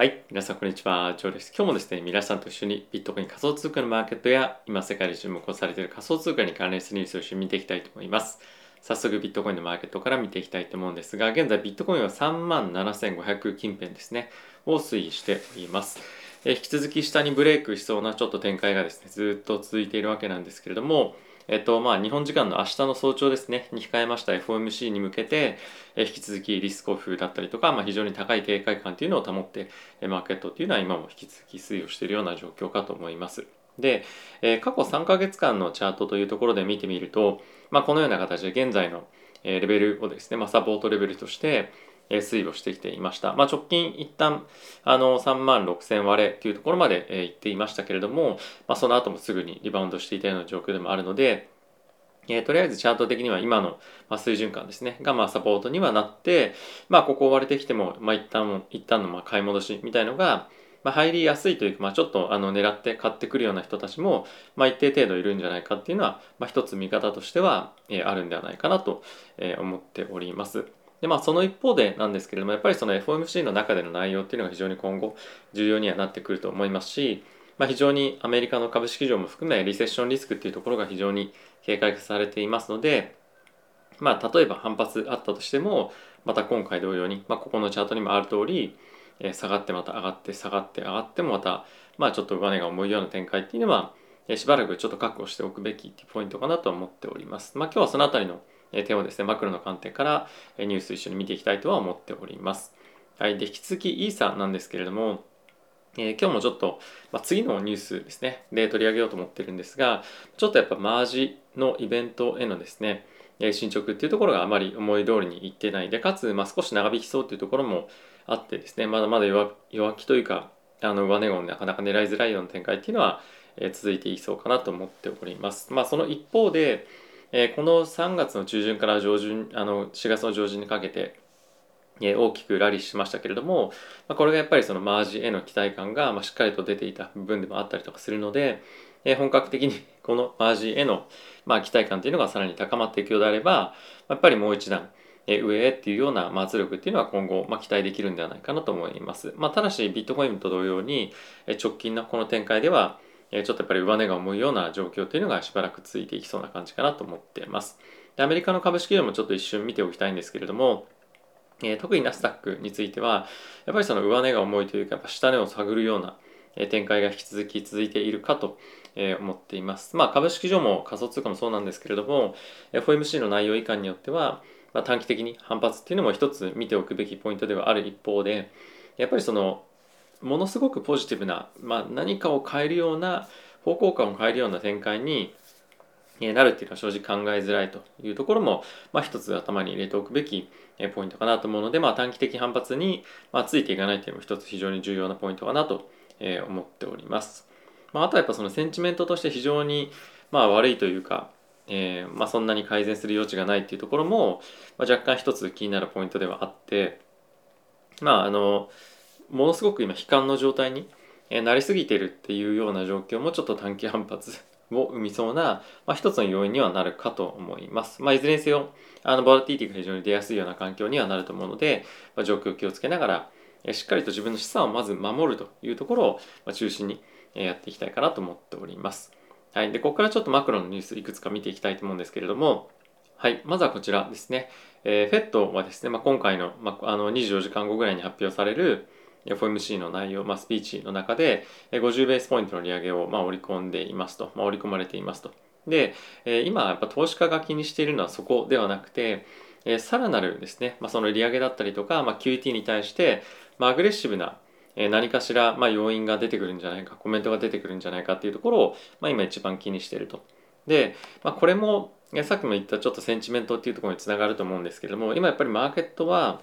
はい、皆さんこんにちは、ジョーです。今日もですね、皆さんと一緒にビットコイン仮想通貨のマーケットや今世界で注目をされている仮想通貨に関連するニュースを一緒に見ていきたいと思います。早速ビットコインのマーケットから見ていきたいと思うんですが、現在ビットコインは37,500近辺ですね、を推移しております。え引き続き下にブレイクしそうなちょっと展開がですね、ずっと続いているわけなんですけれども、えっとまあ、日本時間の明日の早朝ですね、に控えました FOMC に向けて、え引き続きリスクオフだったりとか、まあ、非常に高い警戒感というのを保って、えマーケットというのは今も引き続き推移をしているような状況かと思います。で、え過去3ヶ月間のチャートというところで見てみると、まあ、このような形で現在のレベルをですね、まあ、サポートレベルとして、推移をしてきていました。まあ、直近一旦あの3万6000割れというところまで、え行っていましたけれども、まあ、その後もすぐにリバウンドしていたような状況でもあるので、えー、とりあえずチャート的には今の、まあ、水準感ですねがまあサポートにはなって、まあ、ここ割れてきても、まあ、一旦一旦のまあ買い戻しみたいのが、まあ、入りやすいというか、まあ、ちょっとあの狙って買ってくるような人たちも、まあ、一定程度いるんじゃないかっていうのは、まあ、一つ見方としては、えー、あるんではないかなと、えー、思っております。でまあ、その一方でなんですけれどもやっぱりその FOMC の中での内容っていうのが非常に今後重要にはなってくると思いますし、まあ、非常にアメリカの株式市場も含めリセッションリスクっていうところが非常に警戒されていますので、まあ、例えば反発あったとしてもまた今回同様に、まあ、ここのチャートにもある通り、え下がってまた上がって下がって上がってもまた、まあ、ちょっと上値が重いような展開っていうのは、しばらくちょっと確保しておくべきっていうポイントかなと思っております。まあ、今日はそのあたりの点をですねマクロの観点からニュース一緒に見ていきたいとは思っております。はい、で引き続きイーサなんですけれどもえー、今日もちょっと、まあ、次のニュースですねで取り上げようと思ってるんですがちょっとやっぱマージのイベントへのですね進捗っていうところがあまり思い通りにいってないでかつ、まあ、少し長引きそうっていうところもあってですねまだまだ弱気というかあの上値をなかなか狙いづらいような展開っていうのは、えー、続いていそうかなと思っております。まあ、その一方で、えー、この3月の中旬から上旬あの4月の上旬にかけてえ大きくラリーしましたけれども、まこれがやっぱりそのマージへの期待感がましっかりと出ていた部分でもあったりとかするのでえ、本格的に このマージへのまあ期待感というのがさらに高まっていくようであれば、やっぱりもう一段上へっていうような圧力っていうのは今後ま期待できるんではないかなと思います。まあ、ただしビットコインと同様に直近のこの展開ではちょっとやっぱり上値が重いような状況というのがしばらく続いていきそうな感じかなと思っています。でアメリカの株式でもちょっと一瞬見ておきたいんですけれども、え、特にナスダックについてはやっぱりその上値が重いというかやっぱ下値を探るような展開が引き続き続いているかと思っています。まあ、株式上も仮想通貨もそうなんですけれども FOMC の内容以下によっては、まあ、短期的に反発っていうのも一つ見ておくべきポイントではある一方でやっぱりそのものすごくポジティブな、まあ、何かを変えるような方向感を変えるような展開になるっていうのは正直考えづらいというところも、まあ、一つ頭に入れておくべきポイントかなと思うので、まあ、短期的反発に、まついていかないというのも一つ非常に重要なポイントかなと思っております。まあ、あとはやっぱそのセンチメントとして非常にまあ悪いというか、えー、まあ、そんなに改善する余地がないっていうところも、ま、若干一つ気になるポイントではあってまああのものすごく今悲観の状態になりすぎてるっていうような状況もちょっと短期反発 を生みそうな、まあ、一つの要因にはなるかと思います。まあ、いずれにせよ、あのボラティティが非常に出やすいような環境にはなると思うので、まあ、状況を気をつけながら、しっかりと自分の資産をまず守るというところを、ま中心にやっていきたいかなと思っております。はい。で、ここからちょっとマクロのニュースいくつか見ていきたいと思うんですけれども、はい。まずはこちらですね。えー、FED はですね、まあ、今回の,、まあ、あの24時間後ぐらいに発表される、FOMC の内容、まあ、スピーチの中で50ベースポイントの利上げをまあ織り込んでいますと、まあ、織り込まれていますと。で、今やっぱ投資家が気にしているのはそこではなくて、さらなるですね、まあ、その利上げだったりとか、まあ、QT に対して、まあ、アグレッシブな何かしら、まあ、要因が出てくるんじゃないか、コメントが出てくるんじゃないかっていうところを、まあ、今一番気にしていると。で、まあ、これもさっきも言ったちょっとセンチメントっていうところにつながると思うんですけれども今やっぱりマーケットは、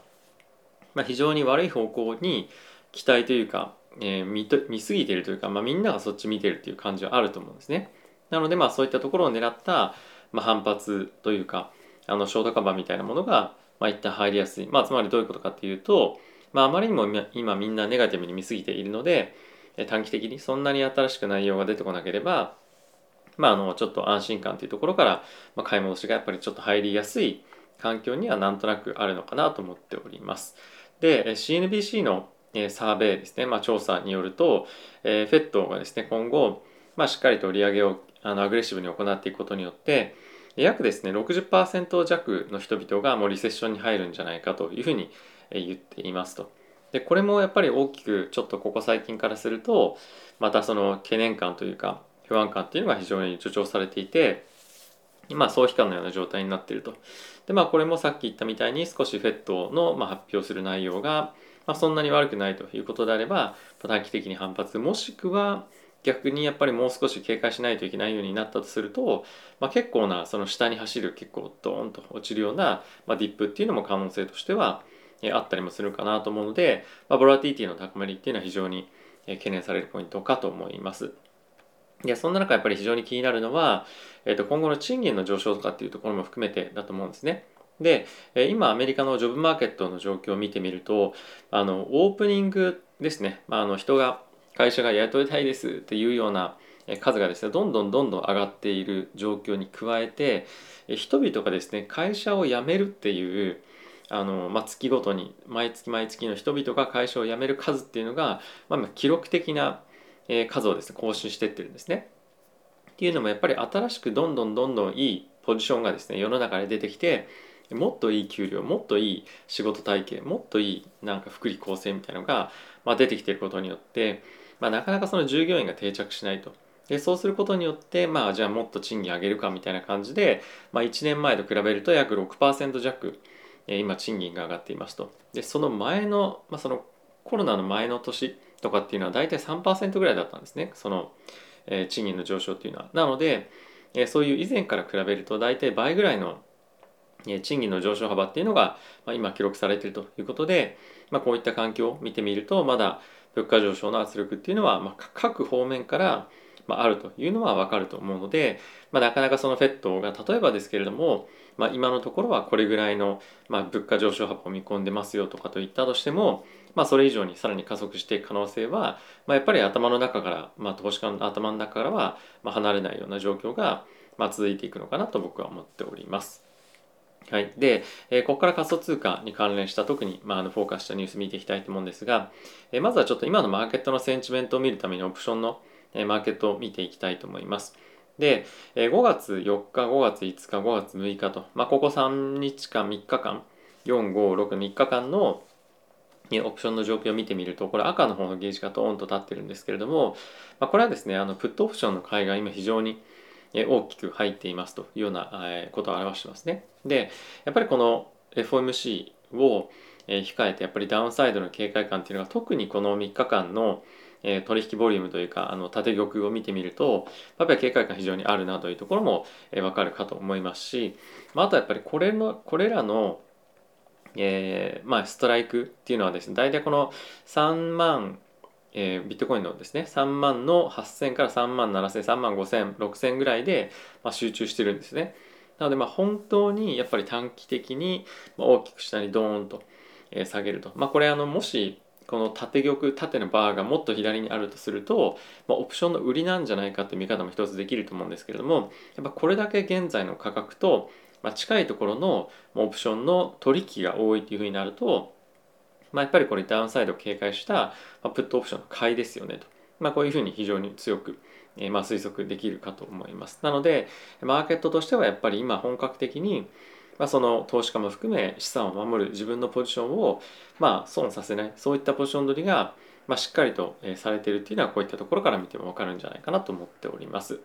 まあ、非常に悪い方向に期待というか、えー、見と見すぎているというか、まあ、みんながそっち見てるっていう感じはあると思うんですね。なのでまあそういったところを狙った、まあ、反発というかあのショートカバーみたいなものが、まあ、一旦入りやすい、まあ、つまりどういうことかっていうと、まあ、あまりにも今みんなネガティブに見すぎているので短期的にそんなに新しく内容が出てこなければ、まあ、あのちょっと安心感というところから、まあ、買い戻しがやっぱりちょっと入りやすい環境にはなんとなくあるのかなと思っております。で CNBC のサーベイですね、まあ、調査によると、えー、フェットがですね今後、まあ、しっかりと利上げをあのアグレッシブに行っていくことによって約ですね60%弱の人々がもうリセッションに入るんじゃないかというふうに言っていますと。でこれもやっぱり大きくちょっとここ最近からするとまたその懸念感というか不安感っていうのが非常に助長されていて今総悲観のような状態になっていると。でまあこれもさっき言ったみたいに少し FED のま発表する内容がま、そんなに悪くないということであれば短期的に反発もしくは逆にやっぱりもう少し警戒しないといけないようになったとすると、まあ、結構なその下に走る結構ドーンと落ちるような、まあ、ディップっていうのも可能性としてはあったりもするかなと思うので、まあ、ボラティティの高まりっていうのは非常に懸念されるポイントかと思います。でそんな中やっぱり非常に気になるのは、えー、と今後の賃金の上昇とかっていうところも含めてだと思うんですね。で今アメリカのジョブマーケットの状況を見てみるとあのオープニングですね、まあ、あの人が会社が雇いたいですっていうような数がですねどんどんどんどん上がっている状況に加えて人々がですね会社を辞めるっていうあの、まあ、月ごとに毎月毎月の人々が会社を辞める数っていうのが、まあ、記録的な数をですね更新してってるんですね。っていうのもやっぱり新しくどんどんどんどんいいポジションがですね世の中で出てきてもっといい給料もっといい仕事体系もっといいなんか福利厚生みたいなのが、まあ、出てきてることによって、まあ、なかなかその従業員が定着しないと。でそうすることによってまあじゃあもっと賃金上げるかみたいな感じで、まあ、1年前と比べると約6%弱今賃金が上がっていますと。でその前の,、まあ、そのコロナの前の年とかっていうのは大体3%ぐらいだったんですねその、えー、賃金の上昇っていうのは。なので、えー、そういう以前から比べると大体倍ぐらいの賃金の上昇幅っていうのが今記録されているということで、まあ、こういった環境を見てみるとまだ物価上昇の圧力っていうのは、まあ、各方面からあるというのは分かると思うので、まあ、なかなかその FED が例えばですけれども、まあ、今のところはこれぐらいの、まあ、物価上昇幅を見込んでますよとかと言ったとしても、まあ、それ以上にさらに加速していく可能性は、まあ、やっぱり頭の中から、まあ、投資家の頭の中からは離れないような状況が、まあ、続いていくのかなと僕は思っております。はい。で、えー、ここから仮想通貨に関連した特に、まあ、あのフォーカスしたニュース見ていきたいと思うんですが、えー、まずはちょっと今のマーケットのセンチメントを見るためにオプションの、えー、マーケットを見ていきたいと思います。で、えー、5月4日、5月5日、5月6日と、まあ、ここ3日間、3日間、4、5、6、3日間のオプションの状況を見てみると、これ赤の方のゲージがドーンと立ってるんですけれども、まあ、これはですね、あのプットオプションの買いが今非常に大きく入っていますというようなことを表してますね。で、やっぱりこの FOMC を控えてやっぱりダウンサイドの警戒感っていうのが特にこの3日間の取引ボリュームというかあの縦玉を見てみるとやっぱり警戒感非常にあるなというところもわかるかと思いますし、まあ、あとやっぱりこれのこれらのえー、まあ、ストライクっていうのはですね大体この3万えー、ビットコインのですね3万の8000から3万7000、3万5000、6000ぐらいで、まあ、集中してるんですね。なのでま本当にやっぱり短期的に大きく下にドーンと下げると。まあ、これあのもしこの縦玉縦のバーがもっと左にあるとすると、まあ、オプションの売りなんじゃないかって見方も一つできると思うんですけれどもやっぱこれだけ現在の価格と、まあ、近いところのオプションの取引が多いというふうになるとまあ、やっぱりこれダウンサイドを警戒した、ま、プットオプションの買いですよねと。ま、こういうふうに非常に強く、え、まあ推測できるかと思います。なので、マーケットとしてはやっぱり今本格的に、まあ、その投資家も含め資産を守る自分のポジションを、まあ、損させないそういったポジション取りが、まあ、しっかりと、されているっていうのはこういったところから見ても分かるんじゃないかなと思っております。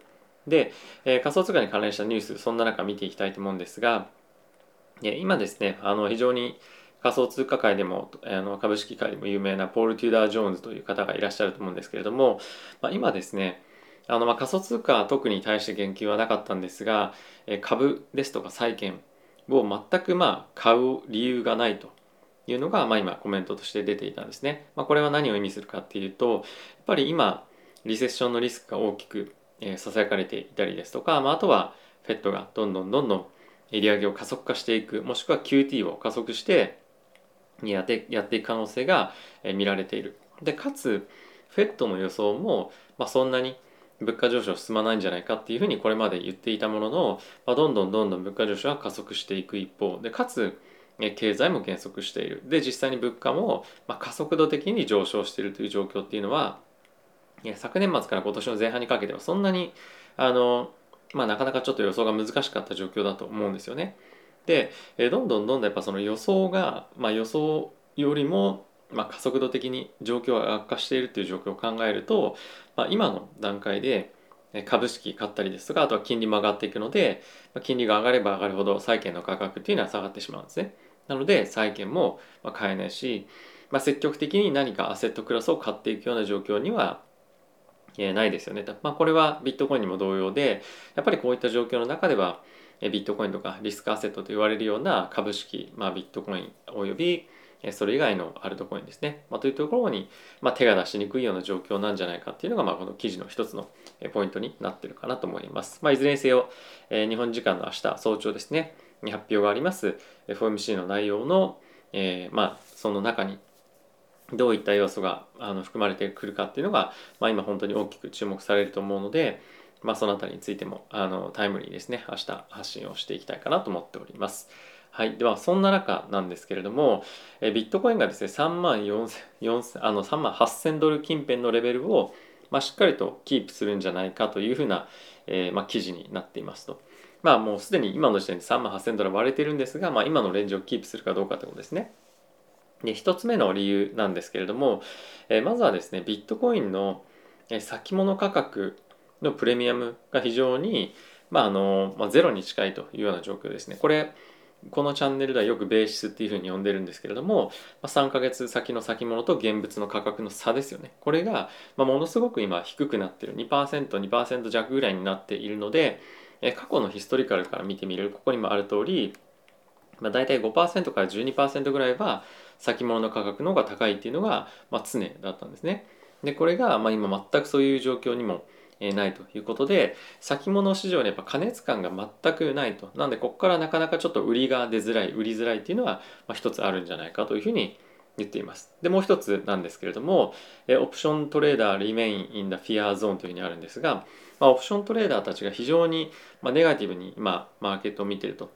で、えー、仮想通貨に関連したニュースそんな中見ていきたいと思うんですが、今ですねあの非常に仮想通貨界でもあの株式界でも有名なポール・テューダー・ジョーンズという方がいらっしゃると思うんですけれども、まあ、今ですねあのまあ仮想通貨は特に対して言及はなかったんですが株ですとか債券を全くまあ買う理由がないというのがまあ今コメントとして出ていたんですね。まあ、これは何を意味するかっていうとやっぱり今リセッションのリスクが大きくささやかれていたりですとか、まあ、あとは FED がどんどんどんどん利上げを加速化していくもしくは QT を加速してやってやっていく可能性が見られている。でかつ FED の予想も、まあ、そんなに物価上昇進まないんじゃないかっていうふうにこれまで言っていたものの、まあ、どんどんどんどん物価上昇が加速していく一方でかつ経済も減速しているで実際に物価も、ま加速度的に上昇しているという状況っていうのは昨年末から今年の前半にかけてはそんなにあの、まあ、なかなかちょっと予想が難しかった状況だと思うんですよね。でどんどんどんどんやっぱその予想が、まあ、予想よりもまあ、加速度的に状況が悪化しているという状況を考えると、まあ、今の段階で株式買ったりですとかあとは金利も上がっていくので、ま、金利が上がれば上がるほど債券の価格っていうのは下がってしまうんですね。なので債券も買えないし、まあ、積極的に何かアセットクラスを買っていくような状況にはないですよね。まあ、これはビットコインにも同様でやっぱりこういった状況の中ではビットコインとかリスクアセットと言われるような株式、まあ、ビットコインおよびそれ以外のアルトコインですね、まあ、というところに、まあ、手が出しにくいような状況なんじゃないかっていうのが、まあ、この記事の一つのポイントになってるかなと思います。まあ、いずれにせよ、えー、日本時間の明日早朝ですねに発表があります FOMC の内容の、えー、まあ、その中にどういった要素があの含まれてくるかっていうのが、まあ、今本当に大きく注目されると思うので、まあ、そのあたりについてもあのタイムリーですね明日発信をしていきたいかなと思っております。はい、ではそんな中なんですけれども、えビットコインがですね3万4000あの3万8000ドル近辺のレベルを、まあ、しっかりとキープするんじゃないかというふうな、えー、まあ、記事になっていますと。まあもうすでに今の時点で3万8000ドル割れてるんですが、まあ、今のレンジをキープするかどうかということですね。で1つ目の理由なんですけれども、えー、まずはですねビットコインの先物価格のプレミアムが非常に、まああのまあ、ゼロに近いというような状況ですね。これこのチャンネルではよくベーシスっていうふうに呼んでるんですけれども、ま3ヶ月先の先物と現物の価格の差ですよね。これが、まものすごく今低くなってる。2%、2%弱ぐらいになっているので、過去のヒストリカルから見てみるここにもある通り、まあ、大体5%から12%ぐらいは先物の価格の方が高いっていうのが、ま、常だったんですね。でこれが、まあ、今全くそういう状況にもないということで先物市場にやっぱ過熱感が全くないと。なんでここからなかなかちょっと売りが出づらい売りづらいっていうのは、一つあるんじゃないかというふうに言っています。でもう一つなんですけれどもオプショントレーダーリメインインダフィアーゾーンというふうにあるんですが、まあ、オプショントレーダーたちが非常に、ま、ネガティブに今マーケットを見てると。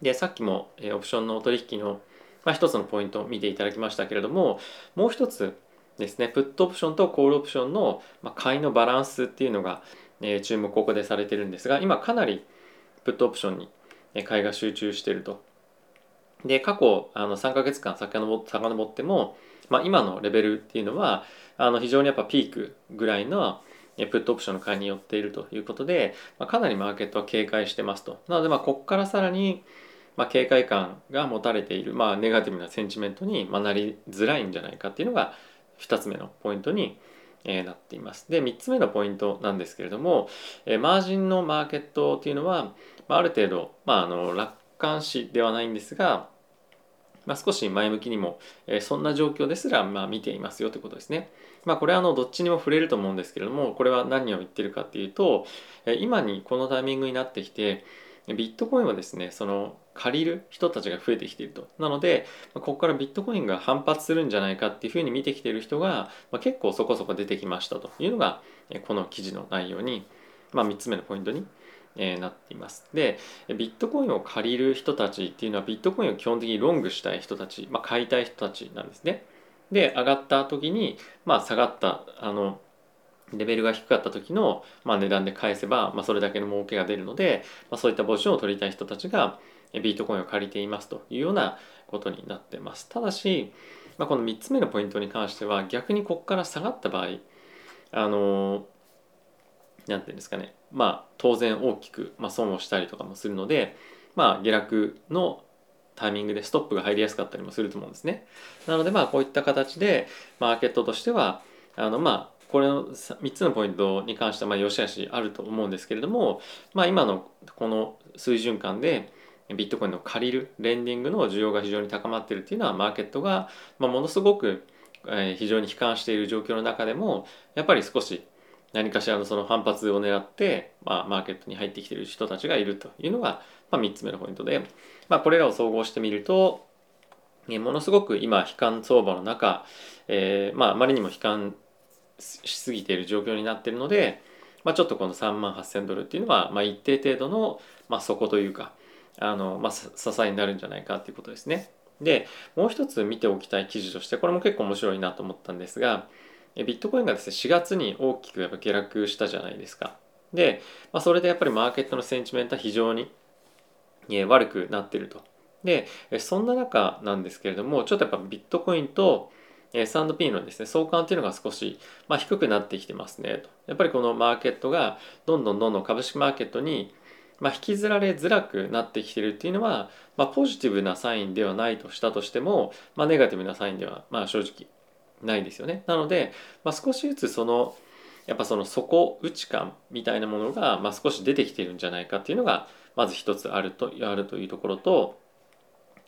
でさっきもオプションの取引の、まあ、一つのポイントを見ていただきましたけれどももう一つですねプットオプションとコールオプションの買いのバランスっていうのが、注目ここでされてるんですが今かなりプットオプションに買いが集中してると。で過去あの3ヶ月間遡っても、まあ、今のレベルっていうのはあの非常にやっぱピークぐらいのプットオプションの買いによっているということで、まあ、かなりマーケットは警戒してますと。なのでまあここからさらにまあ、警戒感が持たれている、まあ、ネガティブなセンチメントになりづらいんじゃないかっていうのが2つ目のポイントになっています。で3つ目のポイントなんですけれどもえマージンのマーケットというのはまある程度、まあ、あの楽観視ではないんですが、まあ、少し前向きにもえそんな状況ですらまあ見ていますよということですね。まあ、これはあのどっちにも触れると思うんですけれどもこれは何を言ってるかっていうとえ今にこのタイミングになってきてビットコインはですねその借りる人たちが増えてきているとなのでここからビットコインが反発するんじゃないかっていうふうに見てきている人が、ま、結構そこそこ出てきましたというのがこの記事の内容に、まあ、3つ目のポイントにえなっています。で、ビットコインを借りる人たちっていうのはビットコインを基本的にロングしたい人たち、まあ、買いたい人たちなんですね。で、上がった時に、まあ、下がったあのレベルが低かった時の、まあ、値段で返せば、まあ、それだけの儲けが出るので、まあ、そういったポジションを取りたい人たちがビートコインを借りていますというようなことになってます。ただし、まあ、この3つ目のポイントに関しては逆にここから下がった場合あの何て言うんですかねまあ当然大きく、まあ、損をしたりとかもするので、まあ、下落のタイミングでストップが入りやすかったりもすると思うんですね。なのでまあこういった形でマーケットとしてはあのまあこれの3つのポイントに関してはまあ良し悪しあると思うんですけれども、まあ、今のこの水準感でビットコインの借りるレンディングの需要が非常に高まっているっていうのはマーケットがまあものすごく非常に悲観している状況の中でもやっぱり少し何かしらのその反発を狙って、まあ、マーケットに入ってきている人たちがいるというのが、まあ、3つ目のポイントで、まあ、これらを総合してみるとものすごく今悲観相場の中、えーまあ、あまりにも悲観しすぎている状況になっているので、まあ、ちょっとこの3万8000ドルっていうのは、まあ、一定程度の、まあ、底というか、あの、まあ、支えになるんじゃないかっていうことですね。でもう一つ見ておきたい記事としてこれも結構面白いなと思ったんですがビットコインがですね4月に大きくやっぱ下落したじゃないですか。で、まあ、それでやっぱりマーケットのセンチメントは非常に悪くなってると。でそんな中なんですけれどもちょっとやっぱビットコインと S&P のですね相関っていうのが少し、まあ、低くなってきてますねと。やっぱりこのマーケットがどんどんどんどん株式マーケットに、まあ、引きずられづらくなってきてるっていうのは、まあ、ポジティブなサインではないとしたとしても、まあ、ネガティブなサインでは、まあ、正直ないですよね。なので、まあ、少しずつそのやっぱその底打ち感みたいなものが、まあ、少し出てきてるんじゃないかっていうのがまず一つあるとあるというところと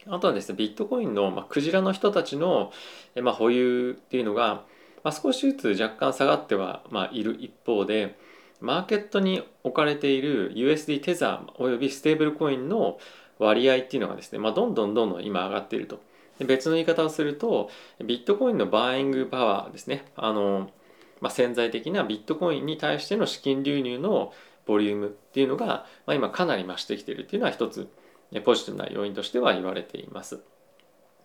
あとはですねビットコインの、まあ、クジラの人たちの、まあ、保有っていうのが、まあ、少しずつ若干下がっては、ま、いる一方でマーケットに置かれている USD テザーおよびステーブルコインの割合っていうのがですね、ま、どんどんどんどん今上がっていると。で別の言い方をするとビットコインのバーイングパワーですねあの、ま、潜在的なビットコインに対しての資金流入のボリュームっていうのが、ま、今かなり増してきているっていうのは一つポジティブな要因としては言われています。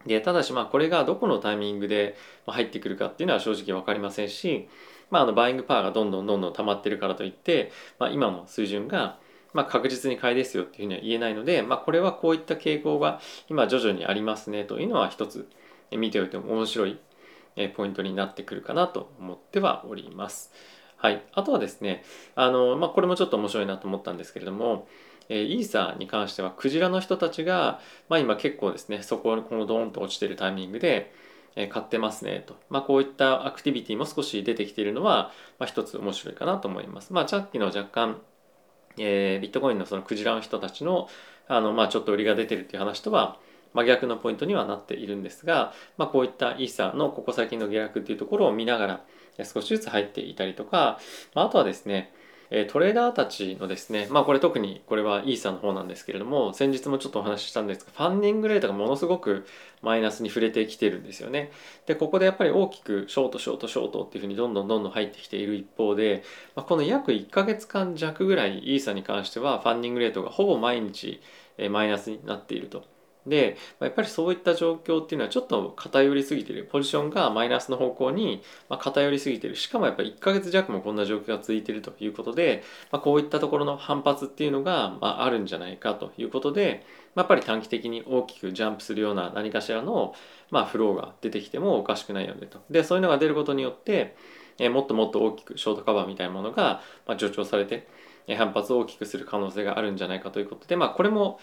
でただしまあこれがどこのタイミングで入ってくるかっていうのは正直分かりませんし、まあ、あのバイングパワーがどんどんどんどん溜まってるからといって、まあ、今の水準がまあ確実に買いですよっていうふうには言えないので、まあ、これはこういった傾向が今徐々にありますねというのは一つ見ておいても面白いポイントになってくるかなと思ってはおります。はい、あとはですねあの、まあ、これもちょっと面白いなと思ったんですけれどもえイーサーに関してはクジラの人たちが、まあ、今結構ですねそこをこのドーンと落ちてるタイミングで、え買ってますねと、まあ、こういったアクティビティも少し出てきているのは、まあ、一つ面白いかなと思います。まあ、さっきの若干、えー、ビットコインのそのクジラの人たちのあの、まあ、ちょっと売りが出てるっていう話とは真逆のポイントにはなっているんですが、まあ、こういったイーサーのここ最近の下落っていうところを見ながら少しずつ入っていたりとか、まあとはですねえトレーダーたちのですね、まあこれ特にこれはイーサの方なんですけれども、先日もちょっとお話ししたんですが、ファンディングレートがものすごくマイナスに触れてきてるんですよね。で、ここでやっぱり大きくショートショートショートっていうふうにどんどんどんどん入ってきている一方で、まあ、この約1ヶ月間弱ぐらいイーサに関してはファンディングレートがほぼ毎日マイナスになっていると。でやっぱりそういった状況っていうのはちょっと偏りすぎてるポジションがマイナスの方向に偏りすぎてるしかもやっぱり1ヶ月弱もこんな状況が続いてるということで、まあ、こういったところの反発っていうのが、まあ、るんじゃないかということで、まあ、やっぱり短期的に大きくジャンプするような何かしらの、まあ、フローが出てきてもおかしくないよねと。でそういうのが出ることによってえもっともっと大きくショートカバーみたいなものが、ま助長されて反発を大きくする可能性があるんじゃないかということで、まあ、これも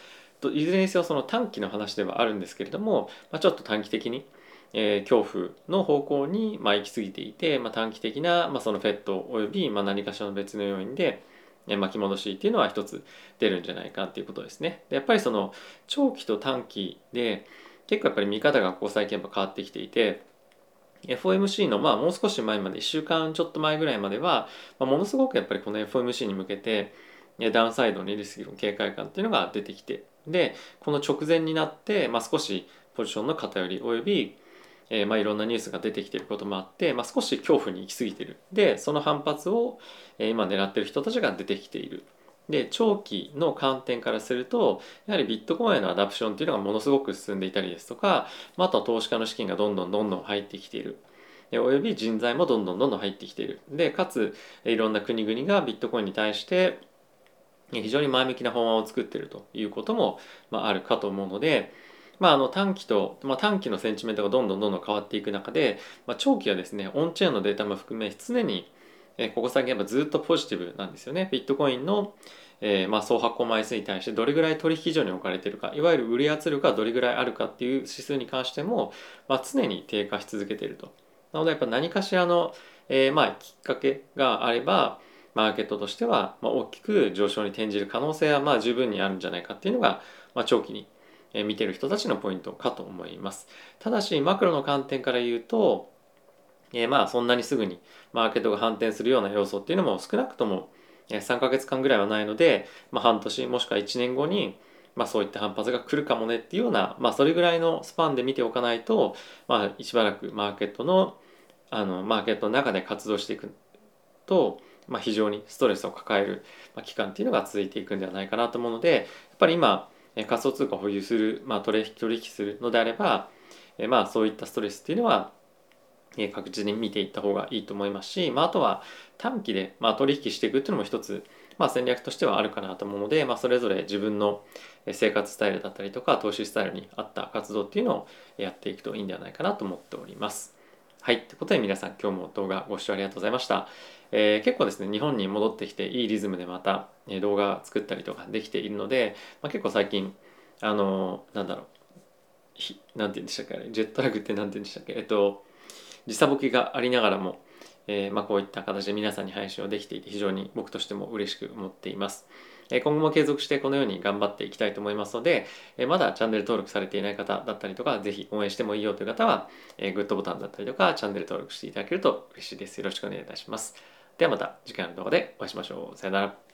いずれにせよその短期の話ではあるんですけれども、まあ、ちょっと短期的に、えー、恐怖の方向に、まあ、行き過ぎていて、まあ、短期的な、まあ、そのフェットおよび、まあ、何かしらの別の要因で、えー、巻き戻しっていうのは一つ出るんじゃないかっていうことですね。でやっぱりその長期と短期で結構やっぱり見方がここ最近やっぱ変わってきていて FOMC のまあもう少し前まで1週間ちょっと前ぐらいまでは、まあ、ものすごくやっぱりこの FOMC に向けてダウンサイドのリスクの警戒感っていうのが出てきてでこの直前になって、まあ、少しポジションの偏りおよび、えー、まあいろんなニュースが出てきていることもあって、まあ、少し恐怖に行き過ぎてる。でその反発を、えー、今狙ってる人たちが出てきている。で長期の観点からするとやはりビットコインへのアダプションっていうのがものすごく進んでいたりですとか、まあ、あとは投資家の資金がどんどんどんどん入ってきている。および人材もどんどんどんどん入ってきている。でかついろんな国々がビットコインに対して非常に前向きな法案を作っているということも、まあ、あるかと思うので、まあ、あの短期と、まあ、短期のセンチメントがどんどんどんどん変わっていく中で、まあ、長期はですねオンチェーンのデータも含め常にここ最近やっぱずっとポジティブなんですよね。ビットコインの、えー、まあ総発行枚数に対してどれぐらい取引所に置かれているかいわゆる売り圧力がどれぐらいあるかっていう指数に関しても、まあ、常に低下し続けていると。なのでやっぱ何かしらの、えー、まあきっかけがあればマーケットとしては、ま大きく上昇に転じる可能性はまあ十分にあるんじゃないかっていうのが、まあ、長期に見てる人たちのポイントかと思います。ただしマクロの観点から言うと、えー、まあそんなにすぐにマーケットが反転するような要素っていうのも少なくとも3ヶ月間ぐらいはないので、まあ、半年もしくは1年後にまあ、そういった反発が来るかもねっていうような、まあ、それぐらいのスパンで見ておかないと、まあ、しばらくマーケットのあのマーケットの中で活動していくと、まあ、非常にストレスを抱える期間っていうのが続いていくんではないかなと思うのでやっぱり今仮想通貨を保有する、まあ、取引取引するのであれば、まあそういったストレスっていうのはえ確実に見ていった方がいいと思いますし、まあ、あとは短期で、まあ、取引していくっていうのも一つ、まあ、戦略としてはあるかなと思うので、まあ、それぞれ自分の生活スタイルだったりとか投資スタイルに合った活動っていうのをやっていくといいんではないかなと思っております。はい。ということで皆さん今日も動画ご視聴ありがとうございました。えー、結構ですね、日本に戻ってきていいリズムでまた動画作ったりとかできているので、まあ、結構最近、あのー、なんだろう、なんて言うんでしたっけジェットラグってなんて言うんでしたっけえっと、時差ボケがありながらも、えー、まあ、こういった形で皆さんに配信をできていて非常に僕としても嬉しく思っています。今後も継続してこのように頑張っていきたいと思いますので、まだチャンネル登録されていない方だったりとか、ぜひ応援してもいいよという方は、グッドボタンだったりとか、チャンネル登録していただけると嬉しいです。よろしくお願いいたします。ではまた次回の動画でお会いしましょう。さよなら。